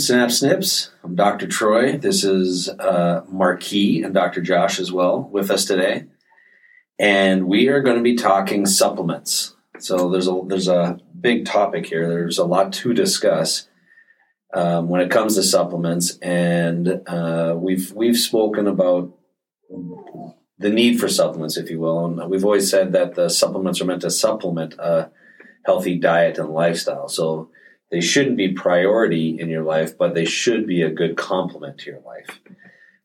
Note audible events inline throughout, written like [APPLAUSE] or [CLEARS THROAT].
Synapse Snips. I'm Dr. Troy. This is uh, Marquis and Dr. Josh as well with us today, and we are going to be talking supplements. So there's a there's a big topic here. There's a lot to discuss um, when it comes to supplements, and uh, we've we've spoken about the need for supplements, if you will, and we've always said that the supplements are meant to supplement a healthy diet and lifestyle. So they shouldn't be priority in your life, but they should be a good complement to your life.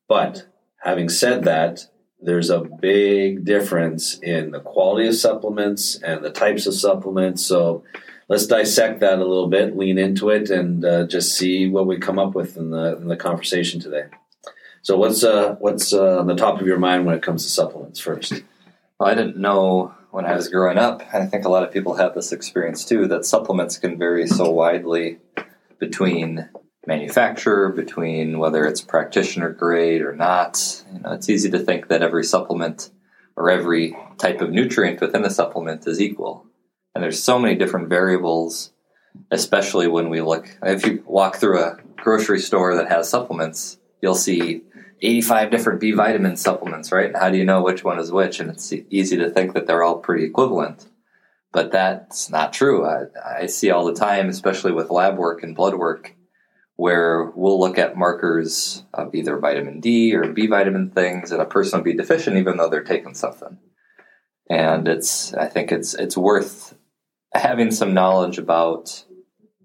But having said that, there's a big difference in the quality of supplements and the types of supplements. So let's dissect that a little bit, lean into it, and uh, just see what we come up with in the in the conversation today. So what's uh, what's uh, on the top of your mind when it comes to supplements first? Well, I didn't know when I was growing up, and I think a lot of people have this experience too, that supplements can vary so widely between manufacturer, between whether it's practitioner grade or not. You know, it's easy to think that every supplement or every type of nutrient within a supplement is equal. And there's so many different variables, especially when we look if you walk through a grocery store that has supplements, you'll see 85 different B vitamin supplements, right? How do you know which one is which? And it's easy to think that they're all pretty equivalent. But that's not true. I, I see all the time, especially with lab work and blood work, where we'll look at markers of either vitamin D or B vitamin things, and a person will be deficient even though they're taking something. And it's, I think it's, it's worth having some knowledge about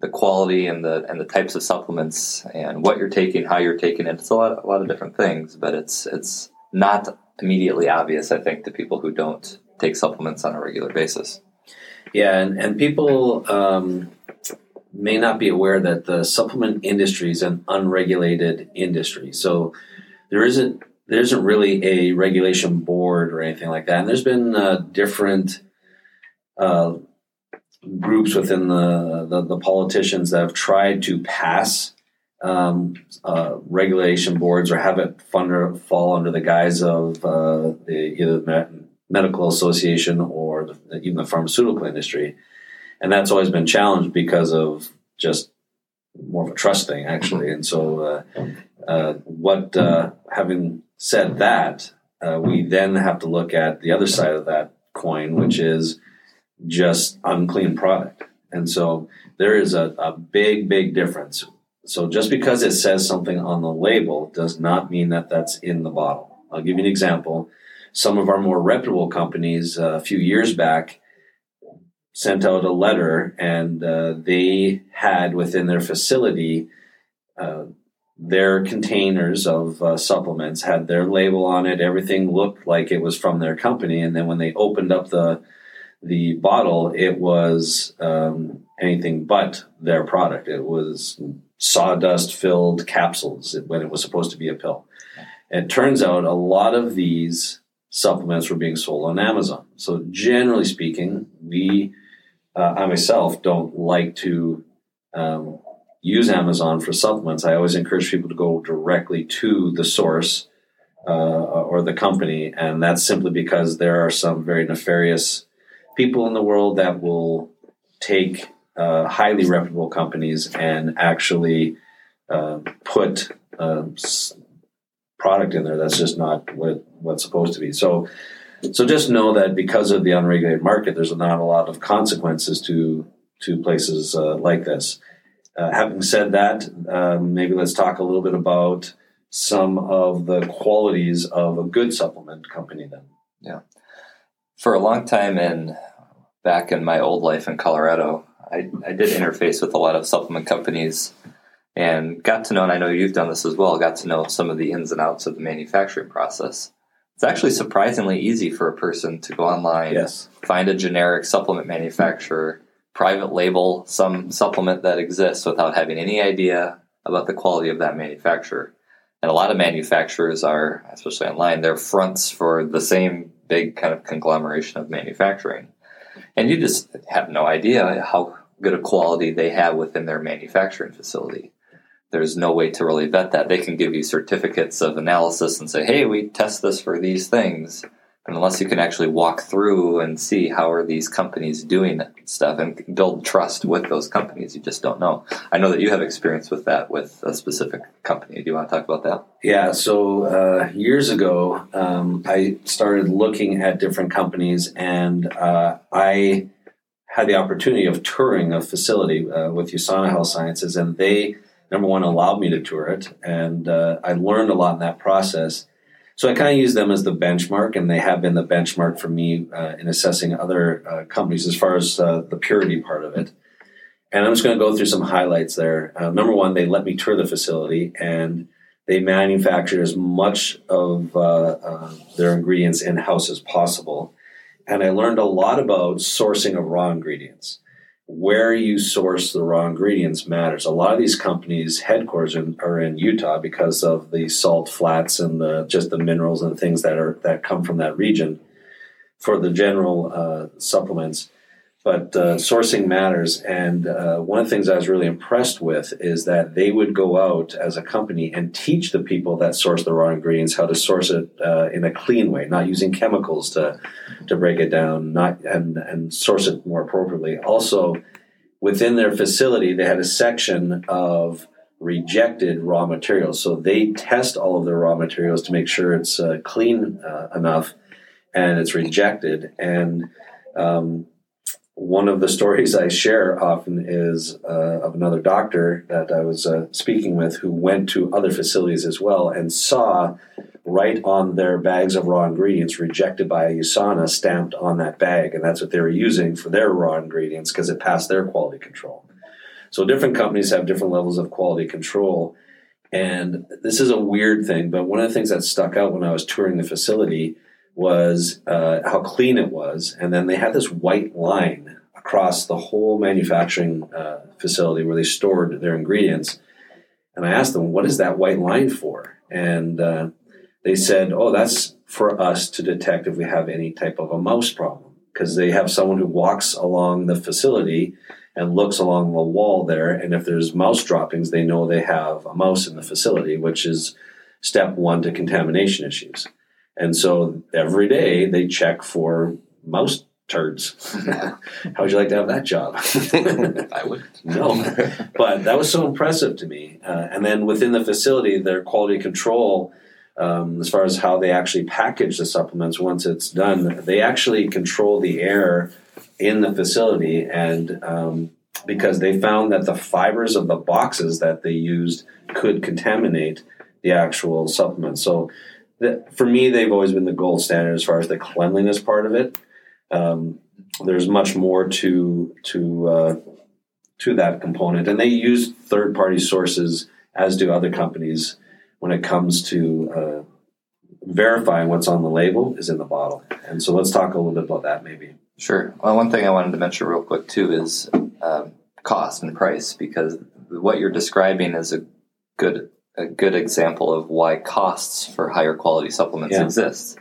the quality and the and the types of supplements and what you're taking, how you're taking it. It's a lot a lot of different things, but it's it's not immediately obvious, I think, to people who don't take supplements on a regular basis. Yeah, and, and people um, may not be aware that the supplement industry is an unregulated industry. So there isn't there isn't really a regulation board or anything like that. And there's been uh, different uh, groups within the, the, the politicians that have tried to pass um, uh, regulation boards or have it funder, fall under the guise of uh, the, either the medical association or the, even the pharmaceutical industry, and that's always been challenged because of just more of a trust thing, actually. And so, uh, uh what uh, having said that, uh, we then have to look at the other side of that coin, which is just unclean product. And so there is a, a big, big difference. So just because it says something on the label does not mean that that's in the bottle. I'll give you an example. Some of our more reputable companies uh, a few years back sent out a letter and uh, they had within their facility uh, their containers of uh, supplements had their label on it. Everything looked like it was from their company. And then when they opened up the the bottle, it was um, anything but their product. It was sawdust filled capsules when it was supposed to be a pill. And it turns out a lot of these supplements were being sold on Amazon. So, generally speaking, we, uh, I myself, don't like to um, use Amazon for supplements. I always encourage people to go directly to the source uh, or the company, and that's simply because there are some very nefarious people in the world that will take uh, highly reputable companies and actually uh, put uh, product in there that's just not what what's supposed to be. So, so just know that because of the unregulated market, there's not a lot of consequences to to places uh, like this. Uh, having said that, um, maybe let's talk a little bit about some of the qualities of a good supplement company. Then, yeah for a long time in back in my old life in Colorado, I, I did interface with a lot of supplement companies and got to know, and I know you've done this as well, got to know some of the ins and outs of the manufacturing process. It's actually surprisingly easy for a person to go online, yes. find a generic supplement manufacturer, private label some supplement that exists without having any idea about the quality of that manufacturer. And a lot of manufacturers are, especially online, they're fronts for the same big kind of conglomeration of manufacturing. And you just have no idea how good a quality they have within their manufacturing facility. There's no way to really vet that. They can give you certificates of analysis and say, hey, we test this for these things unless you can actually walk through and see how are these companies doing stuff and build trust with those companies you just don't know. I know that you have experience with that with a specific company. Do you want to talk about that? Yeah so uh, years ago um, i started looking at different companies and uh, i had the opportunity of touring a facility uh, with usana health sciences and they number one allowed me to tour it and uh, i learned a lot in that process so I kind of use them as the benchmark, and they have been the benchmark for me uh, in assessing other uh, companies as far as uh, the purity part of it. And I'm just going to go through some highlights there. Uh, number one, they let me tour the facility, and they manufacture as much of uh, uh, their ingredients in house as possible. And I learned a lot about sourcing of raw ingredients where you source the raw ingredients matters. A lot of these companies' headquarters are in Utah because of the salt flats and the just the minerals and things that are that come from that region for the general uh, supplements. But uh, sourcing matters, and uh, one of the things I was really impressed with is that they would go out as a company and teach the people that source the raw ingredients how to source it uh, in a clean way, not using chemicals to to break it down, not and and source it more appropriately. Also, within their facility, they had a section of rejected raw materials, so they test all of their raw materials to make sure it's uh, clean uh, enough and it's rejected and um, one of the stories I share often is uh, of another doctor that I was uh, speaking with who went to other facilities as well and saw right on their bags of raw ingredients rejected by USANA stamped on that bag. And that's what they were using for their raw ingredients because it passed their quality control. So different companies have different levels of quality control. And this is a weird thing, but one of the things that stuck out when I was touring the facility was uh, how clean it was, and then they had this white line across the whole manufacturing uh, facility where they stored their ingredients. And I asked them, "What is that white line for?" And uh, they said, "Oh, that's for us to detect if we have any type of a mouse problem, because they have someone who walks along the facility." and looks along the wall there. And if there's mouse droppings, they know they have a mouse in the facility, which is step one to contamination issues. And so every day they check for mouse turds. [LAUGHS] How would you like to have that job? [LAUGHS] I would. No. But that was so impressive to me. Uh, and then within the facility, their quality control, um, as far as how they actually package the supplements once it's done, they actually control the air in the facility. And um, because they found that the fibers of the boxes that they used could contaminate the actual supplement. So for me, they've always been the gold standard as far as the cleanliness part of it. Um, there's much more to to uh, to that component, and they use third party sources as do other companies when it comes to uh, verifying what's on the label is in the bottle. And so let's talk a little bit about that, maybe. Sure. Well, one thing I wanted to mention real quick too is um, cost and price, because what you're describing is a good a good example of why costs for higher quality supplements yeah. exist.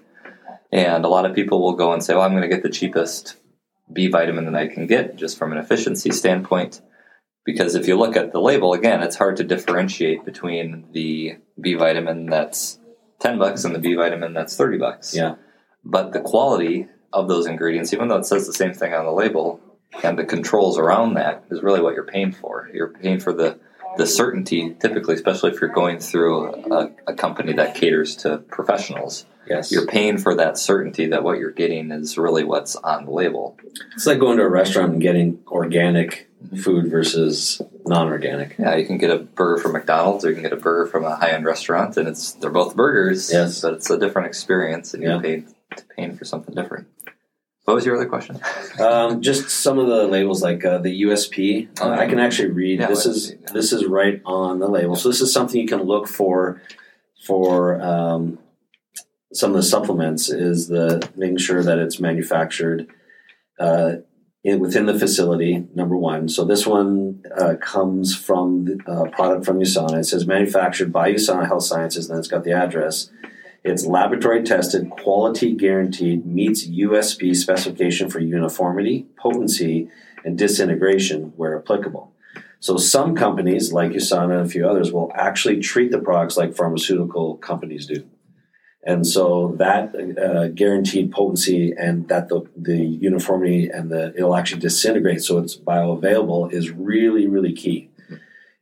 And a lot of people will go and say, well, I'm going to get the cheapest B vitamin that I can get just from an efficiency standpoint. Because if you look at the label, again, it's hard to differentiate between the B vitamin that's 10 bucks and the B vitamin that's 30 bucks. Yeah. But the quality of those ingredients, even though it says the same thing on the label, and the controls around that is really what you're paying for. You're paying for the the certainty, typically, especially if you're going through a, a, company that caters to professionals, yes. you're paying for that certainty that what you're getting is really what's on the label. It's like going to a restaurant and getting organic food versus non-organic. Yeah, you can get a burger from McDonald's or you can get a burger from a high-end restaurant, and it's they're both burgers, yes. but it's a different experience, and you're yeah. paying, paying for something different. What was your other question? [LAUGHS] [LAUGHS] um, just some of the labels, like uh, the USP. Uh, I can actually read. Yeah, this is yeah. this is right on the label. So this is something you can look for for um, some of the supplements. Is the making sure that it's manufactured uh, in, within the facility. Number one. So this one uh, comes from the uh, product from USANA. It says manufactured by USANA Health Sciences, and then it's got the address. It's laboratory tested, quality guaranteed, meets USP specification for uniformity, potency, and disintegration where applicable. So some companies, like USANA and a few others, will actually treat the products like pharmaceutical companies do. And so that uh, guaranteed potency and that the, the uniformity and the it'll actually disintegrate so it's bioavailable is really, really key.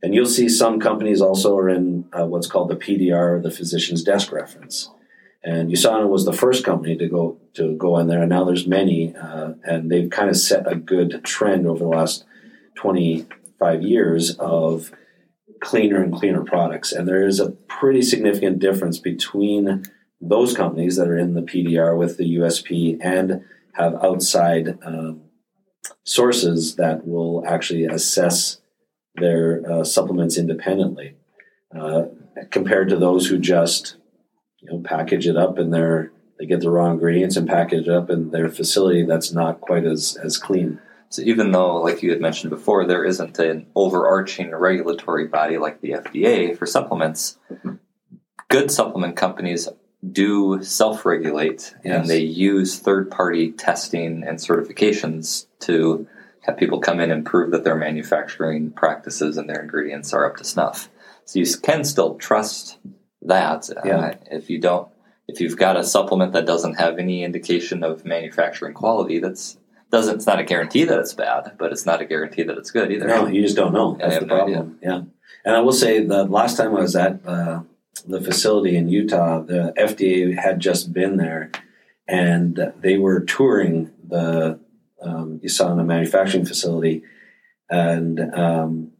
And you'll see some companies also are in uh, what's called the PDR, the physician's desk reference. And USANA was the first company to go to go in there, and now there's many, uh, and they've kind of set a good trend over the last 25 years of cleaner and cleaner products. And there is a pretty significant difference between those companies that are in the PDR with the USP and have outside um, sources that will actually assess their uh, supplements independently, uh, compared to those who just you know package it up in their they get the raw ingredients and package it up in their facility that's not quite as as clean. So even though, like you had mentioned before, there isn't an overarching regulatory body like the FDA for supplements, good supplement companies do self-regulate yes. and they use third-party testing and certifications to have people come in and prove that their manufacturing practices and their ingredients are up to snuff. So you can still trust that. Yeah. Uh, if you don't, if you've got a supplement that doesn't have any indication of manufacturing quality, that's doesn't. It's not a guarantee that it's bad, but it's not a guarantee that it's good either. No, you just don't know. That's the problem. Yeah, and I will say the last time I was at uh, the facility in Utah, the FDA had just been there, and they were touring the um, USANA manufacturing facility, and um,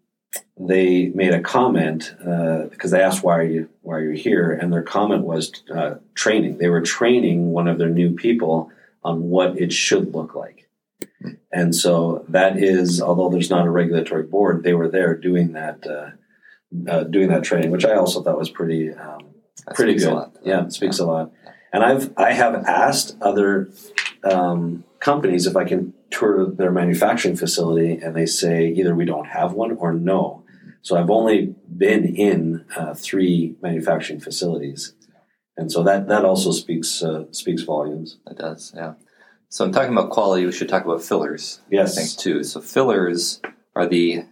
they made a comment uh, because they asked why are you why are you here, and their comment was uh, training. They were training one of their new people on what it should look like, and so that is although there's not a regulatory board, they were there doing that. Uh, uh, doing that training, which I also thought was pretty um, pretty good. Yeah, it speaks yeah. a lot. And I've I have asked other um, companies if I can tour their manufacturing facility, and they say either we don't have one or no. So I've only been in uh, three manufacturing facilities, and so that that also speaks uh, speaks volumes. It does, yeah. So I'm talking about quality. We should talk about fillers. Yes, I think too. So fillers are the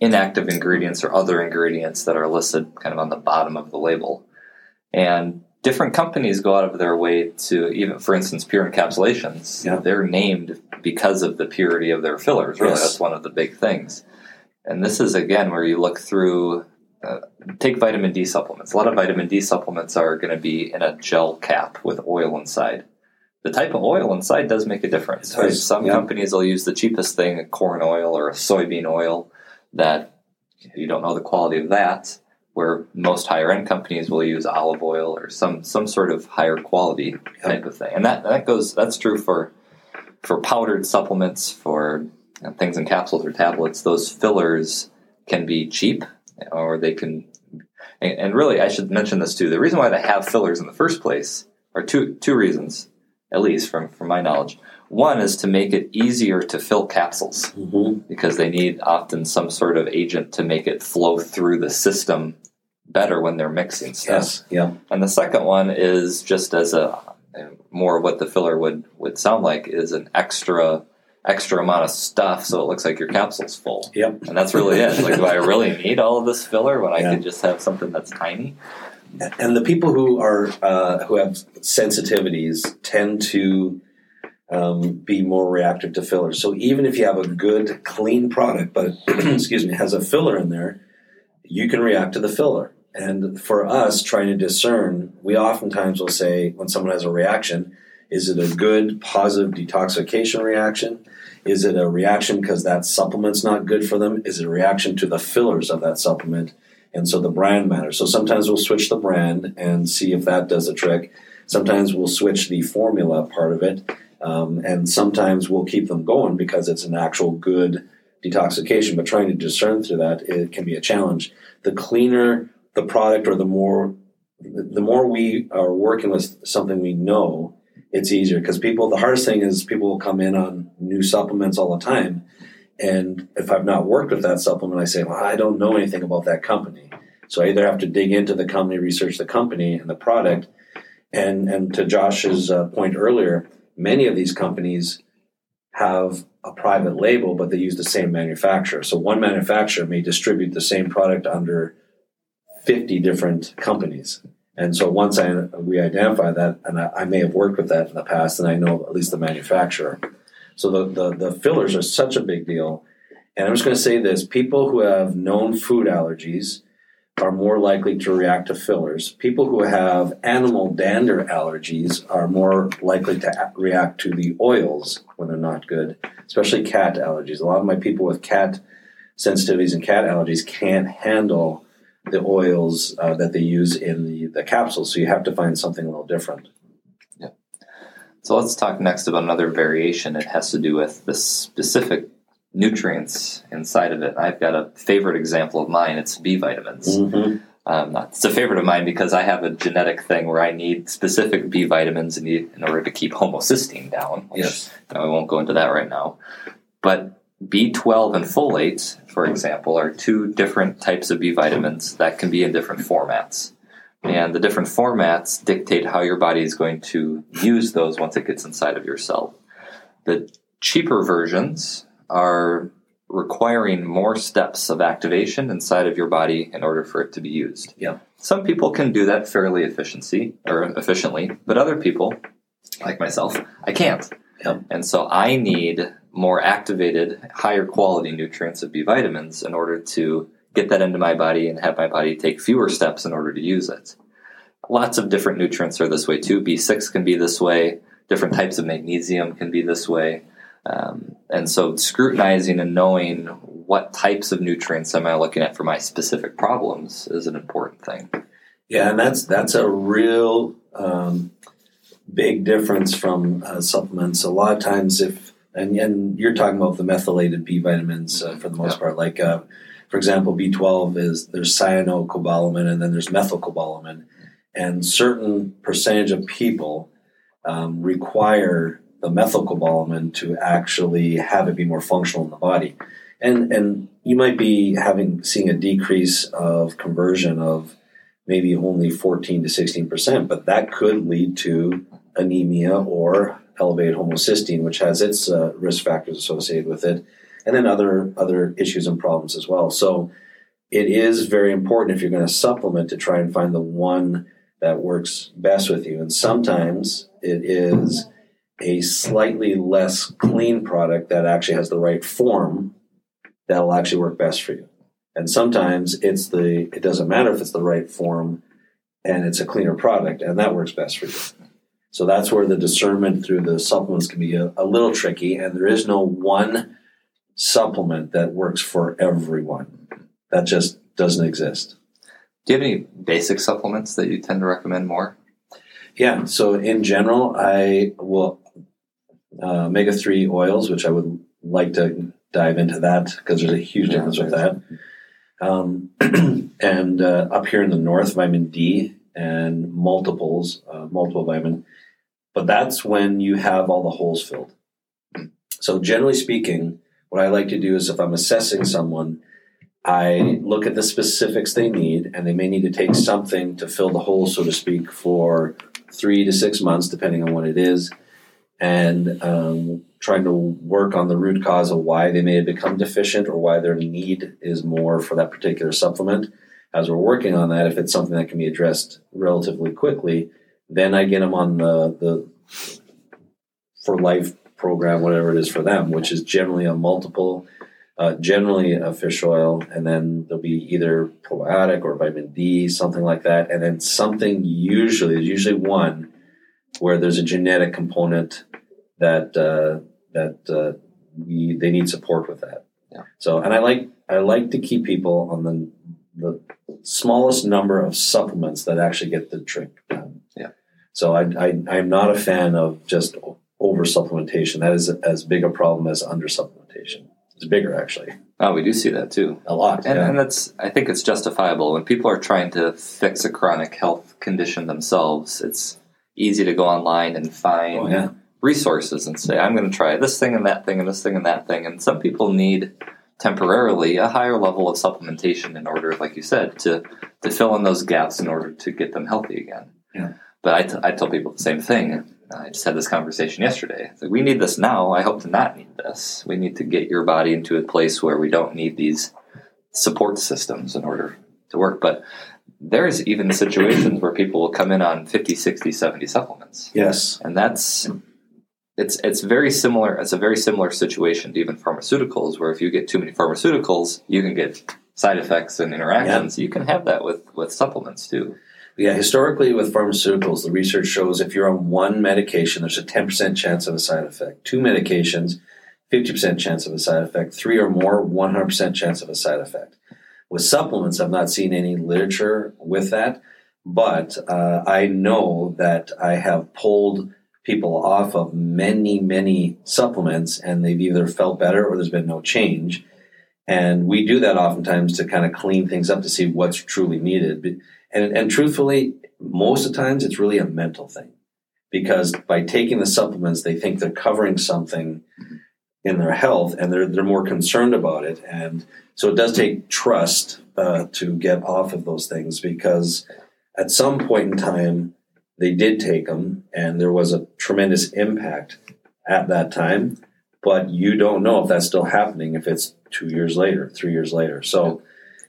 inactive ingredients or other ingredients that are listed kind of on the bottom of the label. And different companies go out of their way to even for instance pure encapsulations yeah. they're named because of the purity of their fillers really yes. that's one of the big things and this is again where you look through uh, take vitamin d supplements a lot of vitamin d supplements are going to be in a gel cap with oil inside the type of oil inside does make a difference right? some yeah. companies will use the cheapest thing a corn oil or a soybean oil that you don't know the quality of that where most higher end companies will use olive oil or some some sort of higher quality type of thing. And that that goes that's true for for powdered supplements, for you know, things in capsules or tablets. Those fillers can be cheap, or they can. And, and really, I should mention this too. The reason why they have fillers in the first place are two two reasons, at least from from my knowledge. One is to make it easier to fill capsules mm-hmm. because they need often some sort of agent to make it flow through the system better when they're mixing stuff. Yes. Yeah. And the second one is just as a more what the filler would would sound like is an extra extra amount of stuff so it looks like your capsule's full. Yep. And that's really it. Like, do I [LAUGHS] really need all of this filler when yeah. I could just have something that's tiny? And the people who are uh, who have sensitivities tend to um, be more reactive to fillers. So even if you have a good, clean product, but [CLEARS THROAT] excuse me, has a filler in there, you can react to the filler. And for us, trying to discern, we oftentimes will say when someone has a reaction, is it a good, positive detoxification reaction? Is it a reaction because that supplement's not good for them? Is it a reaction to the fillers of that supplement? And so the brand matters. So sometimes we'll switch the brand and see if that does the trick. Sometimes we'll switch the formula part of it. Um, and sometimes we'll keep them going because it's an actual good detoxification. But trying to discern through that, it can be a challenge. The cleaner the product or the more the more we are working with something we know it's easier because people. The hardest thing is people will come in on new supplements all the time, and if I've not worked with that supplement, I say, well, I don't know anything about that company. So I either have to dig into the company, research the company and the product, and and to Josh's uh, point earlier, many of these companies have a private label, but they use the same manufacturer. So one manufacturer may distribute the same product under 50 different companies. And so once I, we identify that, and I, I, may have worked with that in the past, and I know at least the manufacturer. So the, the, the fillers are such a big deal. And I'm just going to say this people who have known food allergies are more likely to react to fillers. People who have animal dander allergies are more likely to react to the oils when they're not good, especially cat allergies. A lot of my people with cat sensitivities and cat allergies can't handle the oils uh, that they use in the, the capsules, so you have to find something a little different. Yeah. So let's talk next about another variation. It has to do with the specific nutrients inside of it. I've got a favorite example of mine. It's B vitamins. Mm-hmm. Um, it's a favorite of mine because I have a genetic thing where I need specific B vitamins in, in order to keep homocysteine down. Yes. I won't go into that right now. But B12 and folate, for example, are two different types of B vitamins that can be in different formats. And the different formats dictate how your body is going to use those once it gets inside of your cell. The cheaper versions are requiring more steps of activation inside of your body in order for it to be used. Yeah. Some people can do that fairly efficiency or efficiently, but other people, like myself, I can't. Yeah. And so I need more activated, higher quality nutrients of B vitamins in order to get that into my body and have my body take fewer steps in order to use it. Lots of different nutrients are this way too. B6 can be this way. Different types of magnesium can be this way. Um, and so scrutinizing and knowing what types of nutrients am I looking at for my specific problems is an important thing. Yeah, and that's that's a real um, big difference from uh, supplements. A lot of times, if and, and you're talking about the methylated B vitamins uh, for the most yeah. part, like uh, for example, B12 is there's cyanocobalamin and then there's methylcobalamin, and certain percentage of people um, require the methylcobalamin to actually have it be more functional in the body. And and you might be having seeing a decrease of conversion of maybe only 14 to 16 percent, but that could lead to anemia or elevated homocysteine, which has its uh, risk factors associated with it, and then other other issues and problems as well. So it is very important if you're going to supplement to try and find the one that works best with you. And sometimes it is a slightly less clean product that actually has the right form that'll actually work best for you. And sometimes it's the it doesn't matter if it's the right form and it's a cleaner product and that works best for you. So that's where the discernment through the supplements can be a, a little tricky and there is no one supplement that works for everyone. That just doesn't exist. Do you have any basic supplements that you tend to recommend more? Yeah, so in general, I will uh, omega three oils, which I would like to dive into that because there's a huge difference with that. Um, [CLEARS THROAT] and uh, up here in the north, vitamin D and multiples, uh, multiple vitamin. But that's when you have all the holes filled. So generally speaking, what I like to do is if I'm assessing someone, I look at the specifics they need, and they may need to take something to fill the hole, so to speak, for three to six months, depending on what it is and um, trying to work on the root cause of why they may have become deficient or why their need is more for that particular supplement. As we're working on that, if it's something that can be addressed relatively quickly, then I get them on the, the for life program, whatever it is for them, which is generally a multiple, uh, generally a fish oil, and then there'll be either probiotic or vitamin D, something like that, and then something usually, there's usually one where there's a genetic component that uh, that uh, we they need support with that. Yeah. So, and I like I like to keep people on the the smallest number of supplements that actually get the trick done. Yeah. So I, I I'm not a fan of just over supplementation. That is as big a problem as under supplementation. It's bigger actually. Oh, we do see that too. A lot. And, yeah. and that's I think it's justifiable when people are trying to fix a chronic health condition themselves. It's easy to go online and find Oh, yeah. resources and say, I'm going to try this thing and that thing and this thing and that thing. And some people need temporarily a higher level of supplementation in order, like you said, to, to fill in those gaps in order to get them healthy again. Yeah. But I, t- I tell people the same thing. I just had this conversation yesterday. Like, we need this now. I hope to not need this. We need to get your body into a place where we don't need these support systems in order to work. But there's even situations where people will come in on 50, 60, 70 supplements Yes. and that's it's it's very similar it's a very similar situation to even pharmaceuticals where if you get too many pharmaceuticals you can get side effects and interactions you can have that with with supplements too Yeah, historically with pharmaceuticals, the research shows if you're on one medication, there's a 10% chance of a side effect. Two medications, 50% chance of a side effect. Three or more, 100% chance of a side effect. With supplements, I've not seen any literature with that, but uh, I know that I have pulled people off of many, many supplements and they've either felt better or there's been no change. And we do that oftentimes to kind of clean things up to see what's truly needed. And, and truthfully, most of the times it's really a mental thing because by taking the supplements, they think they're covering something in their health and they're, they're more concerned about it. And so it does take trust uh, to get off of those things because at some point in time, they did take them and there was a tremendous impact at that time. But you don't know if that's still happening if it's two years later, three years later. So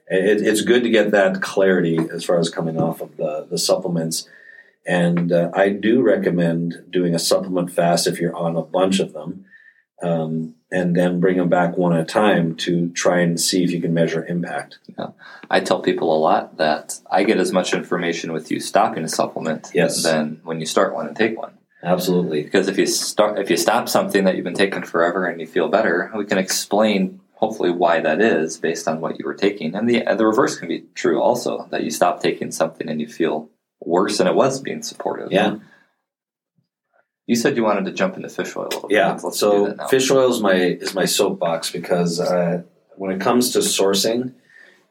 it, it's good to get that clarity as far as coming off of the, the supplements. And uh, I do recommend doing a supplement fast if you're on a bunch of them, um, and then bring them back one at a time to try and see if you can measure impact. Yeah. i tell people a lot that i get as much information with you stopping a supplement Yes. than when you start one and take one Absolutely. because if you start if you stop something that you've been taking forever and you feel better we can explain hopefully why that is based on what you were taking and the the reverse can be true also that you stop taking something and you feel worse than it was being supportive Yeah. You said you wanted to jump into fish oil a little Yeah. so fish oil is my is my soapbox because uh, when it comes to sourcing,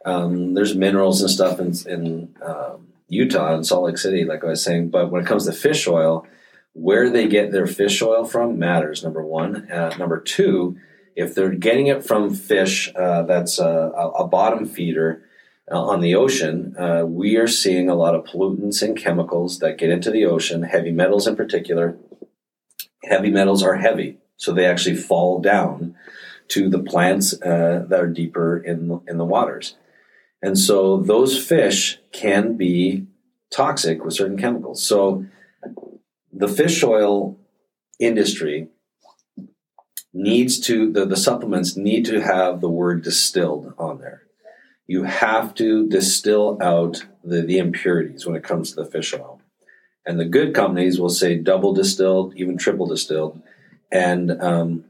um, there's minerals and stuff in, in um, Utah and Salt Lake City, like I was saying. But when it comes to fish oil, where they get their fish oil from matters. Number one. Uh, number two, if they're getting it from fish uh, that's a, a, a bottom feeder. Uh, on the ocean, uh, we are seeing a lot of pollutants and chemicals that get into the ocean, heavy metals in particular, heavy metals are heavy, so they actually fall down to the plants uh, that are deeper in in the waters, and so those fish can be toxic with certain chemicals. So the fish oil industry needs to the, the supplements need to have the word distilled on there. You have to distill out the, the impurities when it comes to the fish oil. And the good companies will say double distilled, even triple distilled. And um,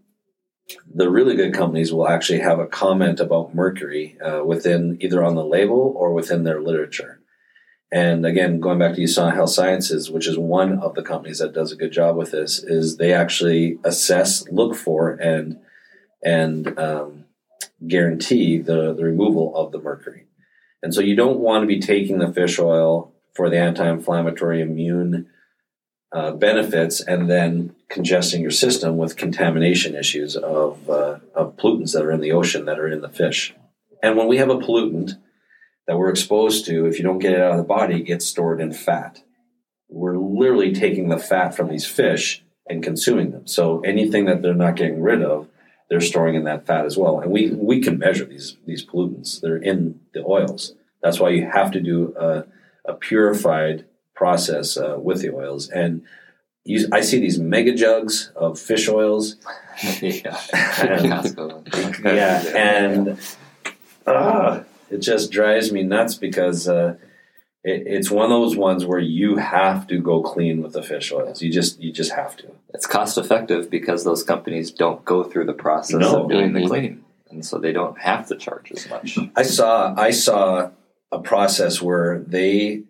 the really good companies will actually have a comment about mercury uh, within either on the label or within their literature. And again, going back to USANA Health Sciences, which is one of the companies that does a good job with this, is they actually assess, look for, and and um, guarantee the, the removal of the mercury. And so you don't want to be taking the fish oil for the anti-inflammatory immune uh, benefits and then congesting your system with contamination issues of, uh, of pollutants that are in the ocean that are in the fish. And when we have a pollutant that we're exposed to, if you don't get it out of the body, it gets stored in fat. We're literally taking the fat from these fish and consuming them. So anything that they're not getting rid of, they're storing in that fat as well. And we, we can measure these, these pollutants. They're in the oils. That's why you have to do a, a purified process uh, with the oils. And you, I see these mega jugs of fish oils. yeah. And- [LAUGHS] yeah, and uh, it just drives me nuts because uh, it, it's one of those ones where you have to go clean with the fish oils. You just you just have to. it's cost effective because those companies don't go through the process No. of doing the cleaning and so they don't have to charge as much I saw I saw a process where they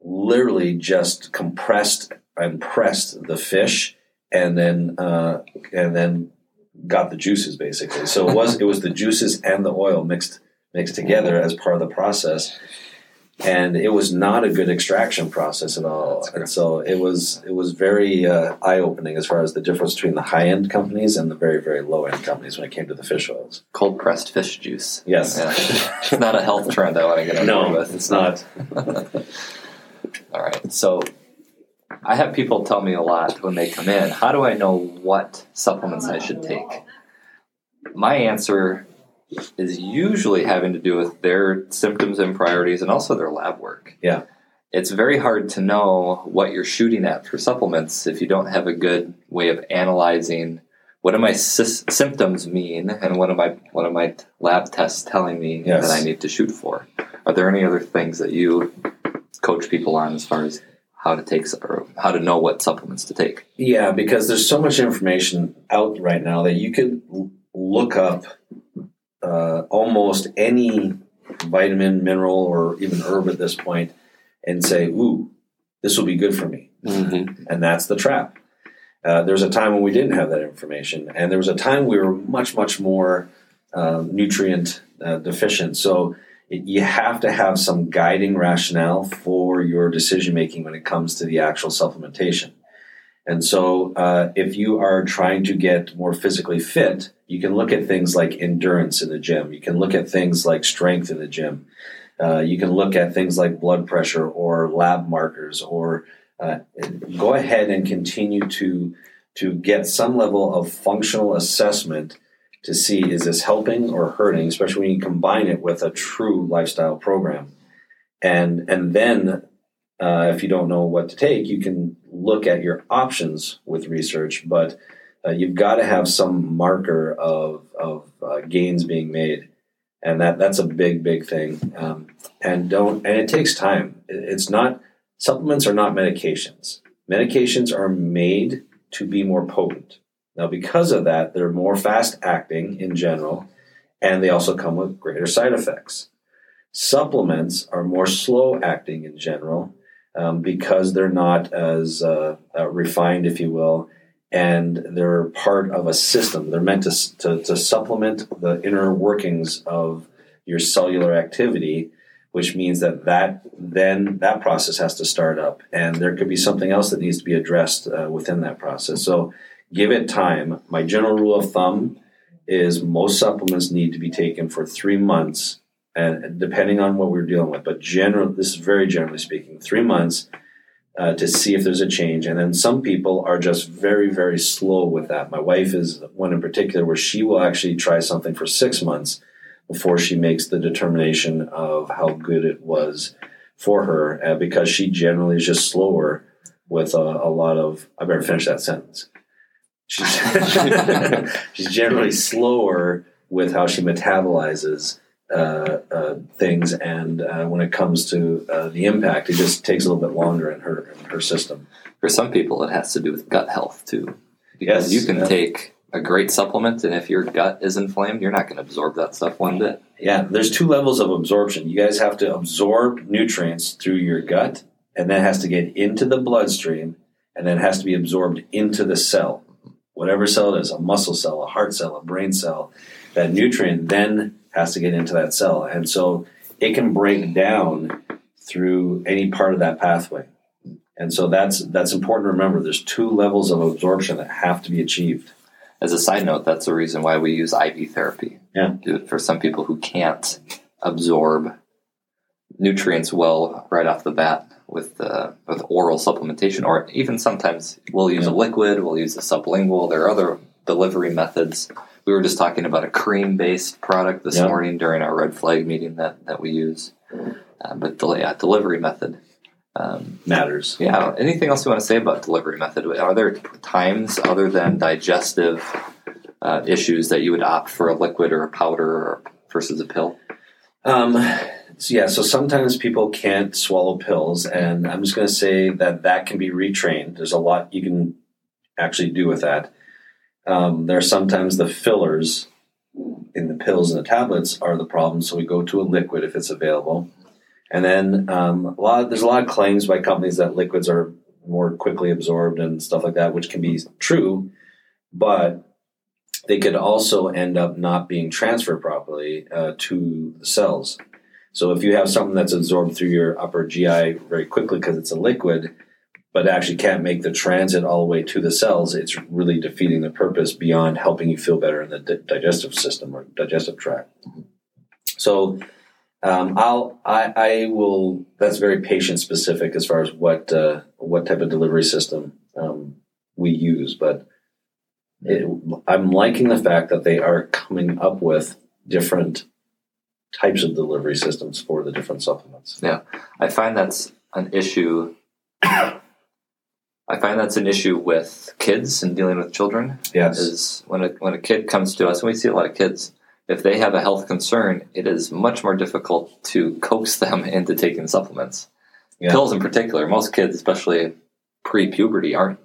literally just compressed and pressed the fish and then uh, and then got the juices basically. So it was it was the juices and the oil mixed mixed together as part of the process. And it was not a good extraction process at all. And so it was it was very uh, eye opening as far as the difference between the high end companies and the very very low end companies when it came to the fish oils. Cold pressed fish juice. Yes, Yeah. it's [LAUGHS] not a health trend I want to get on no, with. it's not. [LAUGHS] All right. So I have people tell me a lot when they come in, how do I know what supplements I should take? My answer is usually having to do with their symptoms and priorities and also their lab work. Yeah. It's very hard to know what you're shooting at for supplements if you don't have a good way of analyzing what do my sys- symptoms mean and what am I what are my lab tests telling me Yes. that I need to shoot for. Are there any other things that you coach people on as far as how to take or how to know what supplements to take? Yeah, because there's so much information out right now that you could look up uh, almost any vitamin, mineral, or even herb at this point and say, "Ooh, this will be good for me," Mm-hmm. and that's the trap. Uh, there was a time when we didn't have that information, and there was a time we were much, much more uh, nutrient uh, deficient. So it, you have to have some guiding rationale for your decision making when it comes to the actual supplementation. And so, uh, if you are trying to get more physically fit, you can look at things like endurance in the gym. You can look at things like strength in the gym. Uh, you can look at things like blood pressure or lab markers, or uh, go ahead and continue to to get some level of functional assessment to see is this helping or hurting, especially when you combine it with a true lifestyle program. And and then uh, if you don't know what to take, you can look at your options with research, but uh, you've got to have some marker of, of uh, gains being made. And that, that's a big, big thing. Um, and don't, and it takes time. It's not, supplements are not medications. Medications are made to be more potent. Now, because of that, they're more fast acting in general, and they also come with greater side effects. Supplements are more slow acting in general um, because they're not as uh, uh, refined, if you will, and they're part of a system. They're meant to, to, to supplement the inner workings of your cellular activity, which means that that then that process has to start up, and there could be something else that needs to be addressed uh, within that process. So give it time. My general rule of thumb is most supplements need to be taken for three months, and depending on what we're dealing with. But general, this is very generally speaking, three months uh, to see if there's a change. And then some people are just very, very slow with that. My wife is one in particular where she will actually try something for six months before she makes the determination of how good it was for her, uh, because she generally is just slower with a, a lot of. I better finish that sentence. She's, [LAUGHS] she's generally [LAUGHS] slower with how she metabolizes things, and uh, when it comes to uh, the impact, it just takes a little bit longer in her in her system. For some people, it has to do with gut health too, because Yes, you can yeah. take a great supplement, and if your gut is inflamed, you're not going to absorb that stuff one bit. Yeah, there's two levels of absorption. You guys have to absorb nutrients through your gut, and then it has to get into the bloodstream, and then it has to be absorbed into the cell. Whatever cell it is, a muscle cell, a heart cell, a brain cell, that nutrient then has to get into that cell. And so it can break down through any part of that pathway. And so that's that's important to remember. There's two levels of absorption that have to be achieved. As a side note, that's the reason why we use IV therapy. Yeah. For some people who can't absorb nutrients well right off the bat with uh, with oral supplementation, or even sometimes we'll use a liquid, we'll use a sublingual. There are other delivery methods. We were just talking about a cream based product this Yeah. morning during our red flag meeting that, that we use. Uh, but the yeah, delivery method. Um, Matters. yeah. Anything else you want to say about delivery method? Are there times other than digestive uh, issues that you would opt for a liquid or a powder or versus a pill? Um, so yeah, so sometimes people can't swallow pills, and I'm just going to say that that can be retrained. There's a lot you can actually do with that. Um, there are sometimes the fillers in the pills and the tablets are the problem, so we go to a liquid if it's available. And then um, a lot there's a lot of claims by companies that liquids are more quickly absorbed and stuff like that, which can be true, but they could also end up not being transferred properly uh, to the cells. So if you have something that's absorbed through your upper GI very quickly because it's a liquid, but actually can't make the transit all the way to the cells, it's really defeating the purpose beyond helping you feel better in the di- digestive system or digestive tract. So um, I'll I, I will. That's very patient specific as far as what uh, what type of delivery system um, we use, but it, I'm liking the fact that they are coming up with different types of delivery systems for the different supplements. Yeah, I find that's an issue. I find that's an issue with kids and dealing with children. Yes. Is when a when a kid comes to us, and we see a lot of kids, if they have a health concern, it is much more difficult to coax them [LAUGHS] into taking supplements. Yeah. Pills in particular, most kids, especially pre-puberty, aren't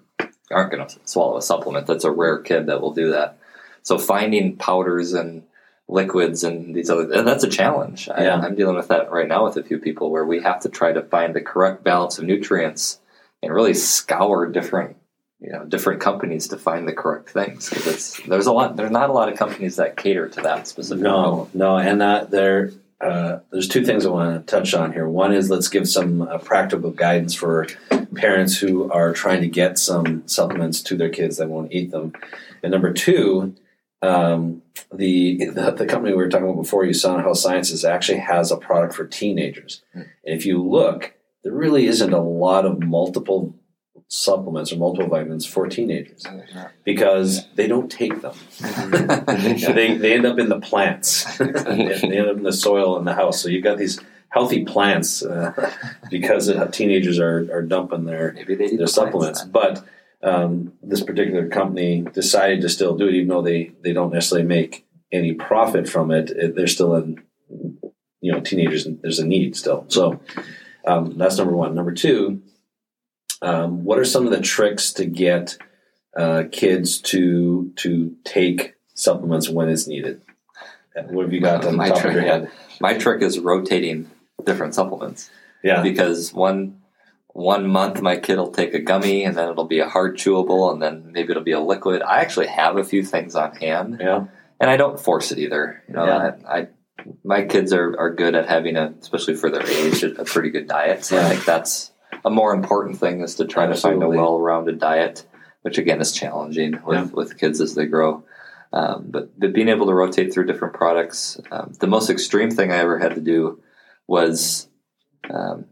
aren't going to swallow a supplement. That's a rare kid that will do that. So finding powders and liquids and these other and that's a challenge. Yeah. I, I'm dealing with that right now with a few people where we have to try to find the correct balance of nutrients and really scour different you know different companies to find the correct things because it's there's a lot there's not a lot of companies that cater to that specific No, no, and uh, there uh, there's two things I want to touch on here. One is let's give some uh, practical guidance for parents who are trying to get some supplements to their kids that won't eat them, and number two. Um, the, the the company we were talking about before, USANA Health Sciences, actually has a product for teenagers. And if you look, there really isn't a lot of multiple supplements or multiple vitamins for teenagers because they don't take them. [LAUGHS] they, they end up in the plants. [LAUGHS] they end up in the soil in the house. So you've got these healthy plants uh, because teenagers are, are dumping their maybe they eat their the plants supplements. then. But um, this particular company decided to still do it, even though they, they don't necessarily make any profit from it. it they're still in, you know, teenagers. There's a need still. So um, that's number one. Number two, um, what are some of the tricks to get uh, kids to to take supplements when it's needed? What have you got on the My top of your head? my trick is rotating different supplements Yeah, because one one month my kid will take a gummy and then it'll be a hard chewable and then maybe it'll be a liquid. I actually have a few things on hand yeah, and I don't force it either. You know, Yeah. I, I my kids are, are good at having a, especially for their age, a, a pretty good diet. So Yeah. I think that's a more important thing is to try to find a well-rounded diet, which again is challenging with, Yeah. with kids as they grow. Um, but, but being able to rotate through different products, um, the most extreme thing I ever had to do was um,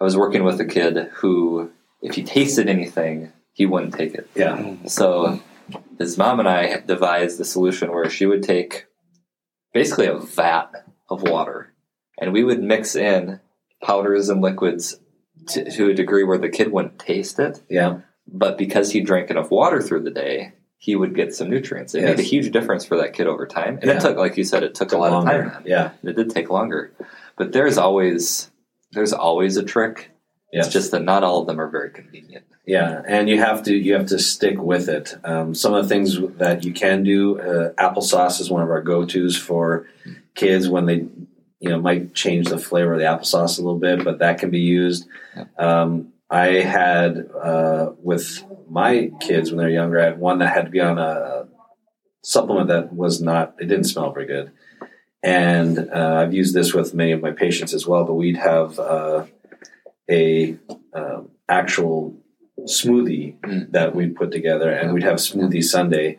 I was working with a kid who, if he tasted anything, he wouldn't take it. yeah, So his mom and I devised a solution where she would take basically a vat of water and we would mix in powders and liquids to, to a degree where the kid wouldn't taste it. yeah, But because he drank enough water through the day, he would get some nutrients. It Yes. made a huge difference for that kid over time. And Yeah. it took, like you said, it took a lot Longer. of time. Yeah, it did take longer. But there's always there's always a trick. Yes. It's just that not all of them are very convenient. Yeah, and you have to you have to stick with it. Um, some of the things that you can do, uh, applesauce is one of our go tos for kids when they you know might change the flavor of the applesauce a little bit, but that can be used. Um, I had uh, with my kids when they're younger, I had one that had to be on a supplement that was not it didn't smell very good, and uh, I've used this with many of my patients as well. But we'd have uh, a um, actual smoothie Mm. that we'd put together, and we'd have smoothie Sunday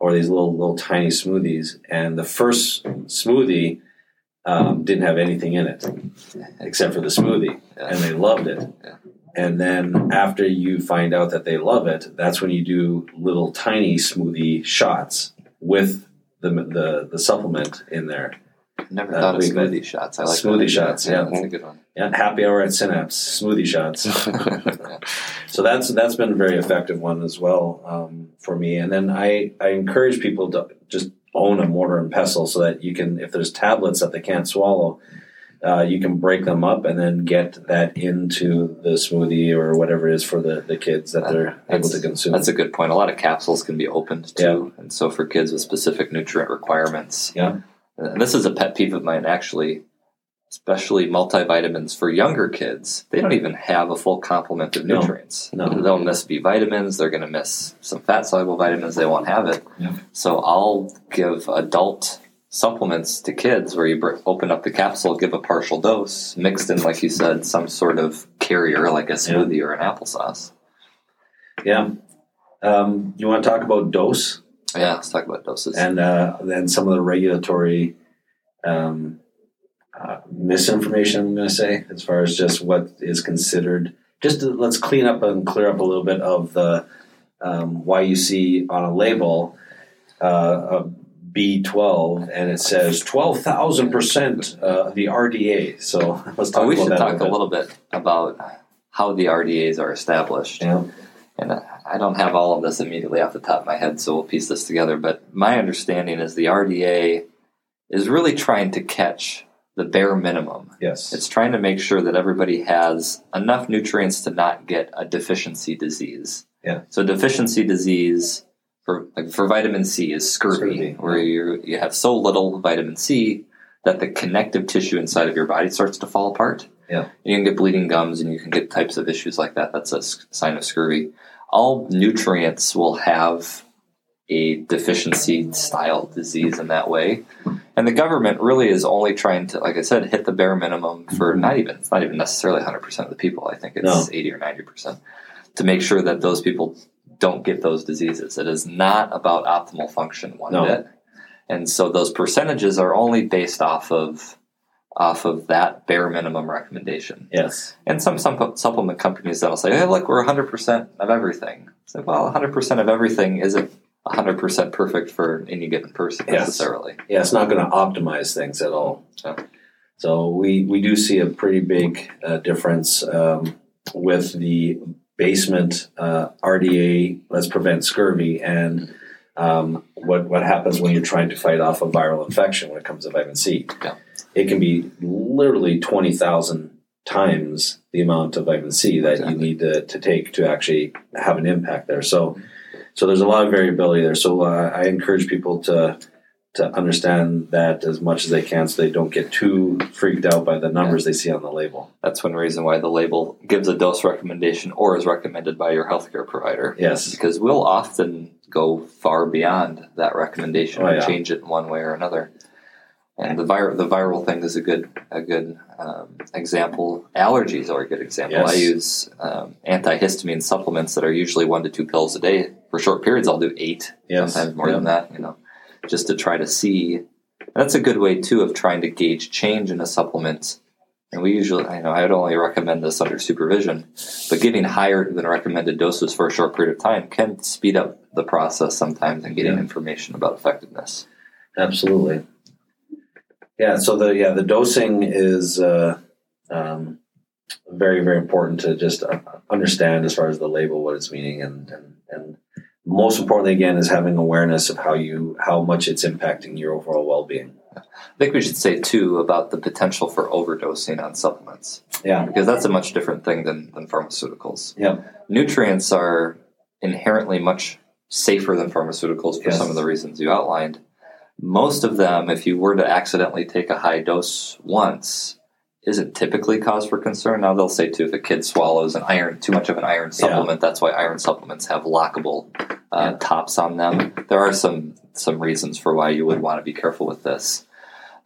or these little little tiny smoothies. And the first smoothie um, didn't have anything in it except for the smoothie, and they loved it. Yeah. And then after you find out that they love it, that's when you do little tiny smoothie shots with the the, the supplement in there. Never Uh, thought of smoothie shots. I like Smoothie shots, yeah. that's a good one. Yeah, happy hour at Synapse smoothie shots. [LAUGHS] So that's that's been a very effective one as well um, for me. And then I I encourage people to just own a mortar and pestle so that you can if there's tablets that they can't swallow, uh, you can break them up and then get that into the smoothie or whatever it is for the, the kids that they're able to consume. That's a good point. A lot of capsules can be opened too, and so for kids with specific nutrient requirements, Yeah. And this is a pet peeve of mine, actually. Especially multivitamins for younger kids, they don't even have a full complement of No. nutrients. No. They'll miss B vitamins. They're going to miss some fat soluble vitamins. They won't have it. Yeah. So I'll give adult supplements to kids where you br- open up the capsule, give a partial dose, mixed in, like you said, some sort of carrier like a smoothie or an applesauce. Yeah. Um, you want to talk about dose Yeah, let's talk about doses. and uh, then some of the regulatory um, uh, misinformation, I'm going to say, as far as just what is considered. Just to, let's clean up and clear up a little bit of the um, why you see on a label uh, a B12 and it says 12,000% uh, the RDA. So [LAUGHS] let's talk Oh, we should talk a little bit about how the RDAs are established. Yeah. And uh, I don't have all of this immediately off the top of my head, so we'll piece this together. But my understanding is the RDA is really trying to catch the bare minimum. Yes. It's trying to make sure that everybody has enough nutrients to not get a deficiency disease. Yeah. So deficiency disease for like for vitamin C is scurvy, Scurvy, where you you have so little vitamin C that the connective tissue inside of your body starts to fall apart. Yeah. And you can get bleeding gums and you can get types of issues like that. That's a sign of scurvy. All nutrients will have a deficiency style disease in that way. And the government really is only trying to, like I said, hit the bare minimum for mm-hmm. not even, it's not even necessarily 100% of the people. I think it's No. 80 or 90% to make sure that those people don't get those diseases. It is not about optimal function one No. bit. And so those percentages are only based off of off of that bare minimum recommendation. yes. And some, some supplement companies that'll say, "Hey, look, we're 100% of everything." Like, well, 100% of everything isn't 100% perfect for any given person Yes. necessarily. Yeah, it's not going to optimize things at all. Yeah. So we we do see a pretty big uh, difference um, with the basement uh, RDA. Let's prevent scurvy and. Um, what what happens when you're trying to fight off a viral infection when it comes to vitamin C? Yeah. It can be literally twenty thousand times the amount of vitamin C that Exactly. you need to, to take to actually have an impact there. So so there's a lot of variability there. So uh, I encourage people to to understand that as much as they can, so they don't get too freaked out by the numbers they see on the label. That's one reason why the label gives a dose recommendation or is recommended by your healthcare provider. Yes. Because we'll often go far beyond that recommendation Oh, and yeah. change it in one way or another. And the vir- the viral thing is a good a good um, example. Allergies are a good example. Yes. I use um, antihistamine supplements that are usually one to two pills a day. For short periods, I'll do eight, Yes. sometimes more Yeah. than that. You know, just to try to see. And that's a good way too of trying to gauge change in a supplement. And we usually, I know, I would only recommend this under supervision, but giving higher than recommended doses for a short period of time can speed up the process sometimes and getting Yeah. information about effectiveness. Absolutely. Yeah. So the yeah the dosing is uh, um, very very important to just uh, understand as far as the label what it's meaning and and and most importantly again is having awareness of how you how much it's impacting your overall well being. I think we should say too about the potential for overdosing on supplements Yeah. because that's a much different thing than, than pharmaceuticals. Yeah. Nutrients are inherently much safer than pharmaceuticals for Yes. some of the reasons you outlined. Most of them, if you were to accidentally take a high dose once, isn't typically cause for concern. Now they'll say too, if a kid swallows an iron too much of an iron supplement, that's why iron supplements have lockable uh, Yeah. tops on them. There are some some reasons for why you would want to be careful with this.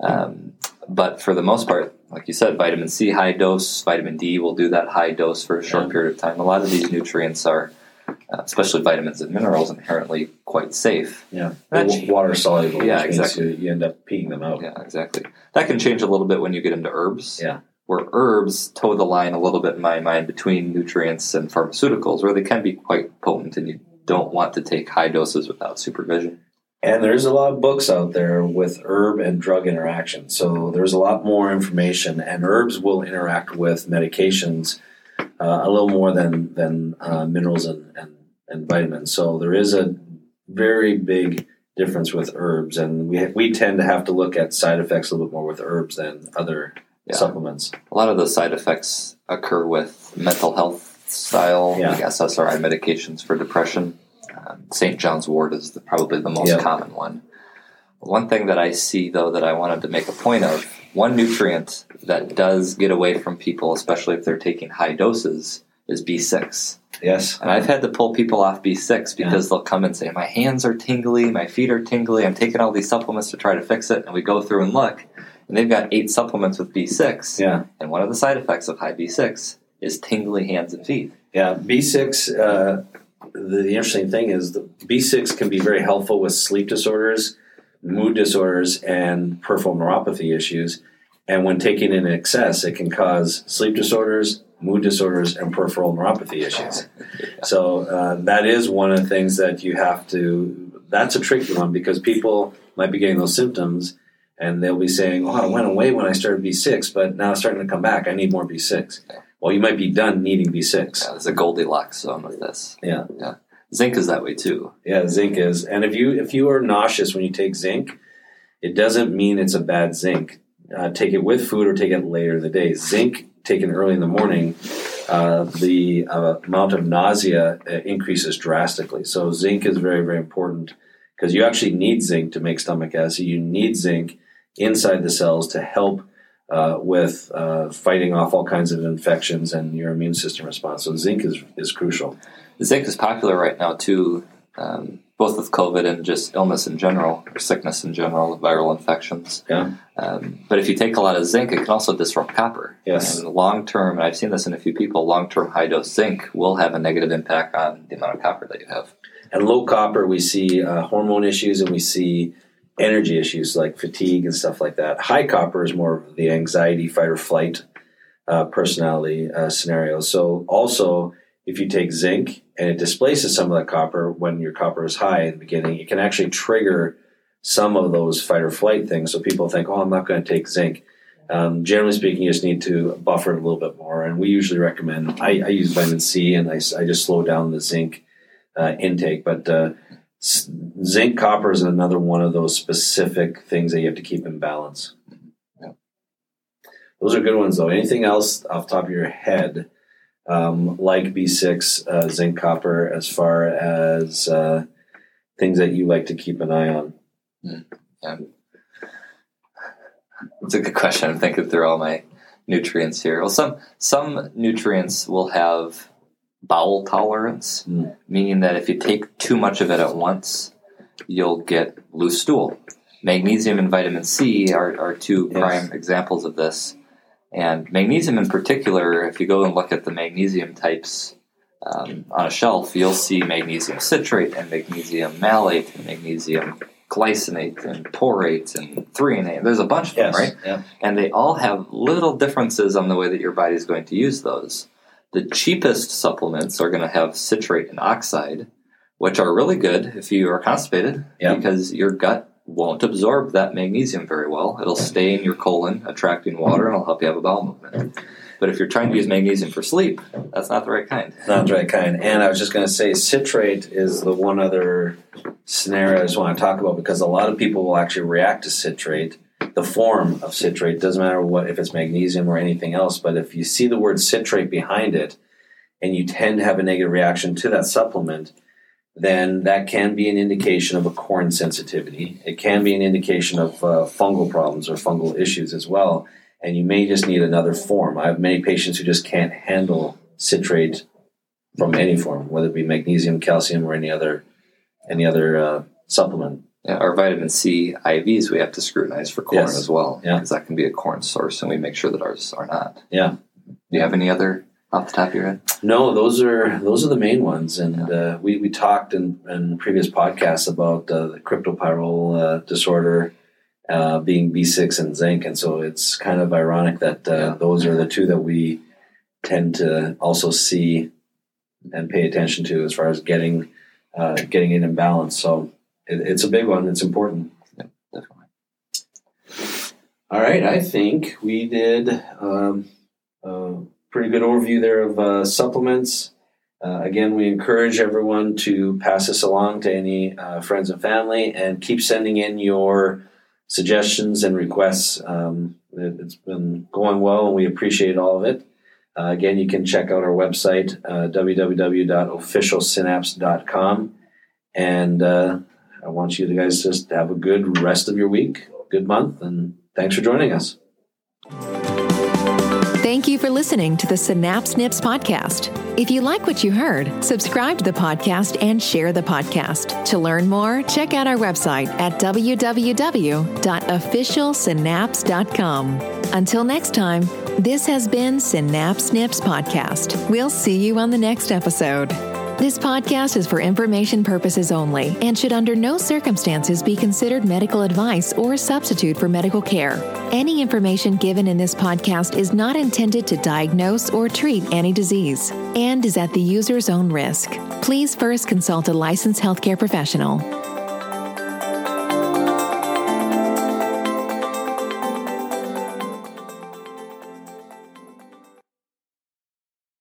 Um, but for the most part, like you said, vitamin C high dose, vitamin D will do that high dose for a short Yeah. period of time. A lot of these nutrients are, uh, especially vitamins and minerals, inherently quite safe. Yeah. They're water soluble. Yeah, which exactly. You, you end up peeing them out. Yeah, exactly. That can change a little bit when you get into herbs. Yeah. Where herbs toe the line a little bit in my mind between nutrients and pharmaceuticals, where they can be quite potent and you don't want to take high doses without supervision. And there's a lot of books out there with herb and drug interaction. So there's a lot more information, and herbs will interact with medications uh, a little more than than uh, minerals and, and and vitamins. So there is a very big difference with herbs, and we we tend to have to look at side effects a little bit more with herbs than other Yeah. supplements. A lot of those side effects occur with mental health style, Yeah. like SSRI medications for depression. St. John's wort is the, probably the most Yeah. common one. One thing that I see, though, that I wanted to make a point of one nutrient that does get away from people, especially if they're taking high doses, is B6. Yes. And I've had to pull people off B6 because they'll come and say, My hands are tingly, my feet are tingly, I'm taking all these supplements to try to fix it. And we go through and look, and they've got eight supplements with B6. Yeah. And one of the side effects of high B6 is tingly hands and feet. Yeah. B6, uh, the, the interesting thing is the B6 can be very helpful with sleep disorders, mood disorders, and peripheral neuropathy issues. And when taken in excess, it can cause sleep disorders, mood disorders, and peripheral neuropathy issues. [LAUGHS] So uh, that is one of the things that you have to. That's a tricky one because people might be getting those symptoms, and they'll be saying, "Oh, I went away when I started B6, but now it's starting to come back. I need more B6." Well, you might be done needing B6. Yeah, there's a Goldilocks zone with this. Yeah. Yeah. Zinc is that way too. Yeah, zinc is. And if you if you are nauseous when you take zinc, it doesn't mean it's a bad zinc. Uh, take it with food or take it later in the day. Zinc taken early in the morning, uh, the uh, amount of nausea uh, increases drastically. So zinc is very very important because you actually need zinc to make stomach acid. You need zinc inside the cells to help uh, with uh, fighting off all kinds of infections and your immune system response. So zinc is is crucial. Zinc is popular right now too, um, both with COVID and just illness in general, or sickness in general, viral infections. Yeah. Um, but if you take a lot of zinc, it can also disrupt copper. Yes. And long term, and I've seen this in a few people, long term high dose zinc will have a negative impact on the amount of copper that you have. And low copper, we see uh, hormone issues and we see energy issues like fatigue and stuff like that. High copper is more of the anxiety, fight or flight uh, personality uh, scenario. So also, if you take zinc and it displaces some of that copper when your copper is high in the beginning, it can actually trigger some of those fight or flight things. So people think, oh, I'm not going to take zinc. Um, generally speaking, you just need to buffer it a little bit more. And we usually recommend, I, I use vitamin C and I, I just slow down the zinc uh, intake. But uh, zinc copper is another one of those specific things that you have to keep in balance. Yeah. Those are good ones, though. Anything else off the top of your head, um, like B6, uh, zinc, copper, as far as uh, things that you like to keep an eye on? Um, it's a good question. I'm thinking through all my nutrients here. Well, some some nutrients will have bowel tolerance, Mm. meaning that if you take too much of it at once, you'll get loose stool. Magnesium and vitamin C are, are two Yes. prime examples of this. And magnesium, in particular, if you go and look at the magnesium types um, on a shelf, you'll see magnesium citrate and magnesium malate and magnesium glycinate and orotate and threonate. There's a bunch of them, right? Yeah. and they all have little differences on the way that your body is going to use those. The cheapest supplements are going to have citrate and oxide, which are really good if you are constipated Yeah. because your gut won't absorb that magnesium very well. It'll stay in your colon, attracting water, and it'll help you have a bowel movement. But if you're trying to use magnesium for sleep, that's not the right kind. Not the right kind. And I was just going to say, citrate is the one other scenario I just want to talk about because a lot of people will actually react to citrate. The form of citrate doesn't matter what if it's magnesium or anything else, but if you see the word citrate behind it, and you tend to have a negative reaction to that supplement, then that can be an indication of a corn sensitivity. It can be an indication of uh, fungal problems or fungal issues as well. And you may just need another form. I have many patients who just can't handle citrate from any form, whether it be magnesium, calcium, or any other any other uh, supplement. Yeah, our vitamin C IVs we have to scrutinize for corn Yes. as well, Yeah. because that can be a corn source, and we make sure that ours are not. Yeah. Do you have any other off the top of your head? No, those are those are the main ones, and uh, we we talked in, in previous podcasts about uh, the cryptopyrrole uh, disorder uh, being B six and zinc, and so it's kind of ironic that uh, Yeah. those are the two that we tend to also see and pay attention to as far as getting uh, getting it in balance. So it, it's a big one. It's important. Definitely. All right, I think we did um, a pretty good overview there of uh, supplements. Uh, again, we encourage everyone to pass this along to any uh, friends and family and keep sending in your suggestions and requests. Um, it, it's been going well and we appreciate all of it. Uh, again, you can check out our website, uh, www.officialsynapse.com. And uh, I want you to guys just have a good rest of your week, good month, and thanks for joining us. Thank you for listening to the Synapse Nips podcast. If you like what you heard, subscribe to the podcast and share the podcast. To learn more, check out our website at www.officialsynapse.com. Until next time, this has been Synapse Snips Podcast. We'll see you on the next episode. This podcast is for information purposes only and should under no circumstances be considered medical advice or substitute for medical care. Any information given in this podcast is not intended to diagnose or treat any disease and is at the user's own risk. Please first consult a licensed healthcare professional.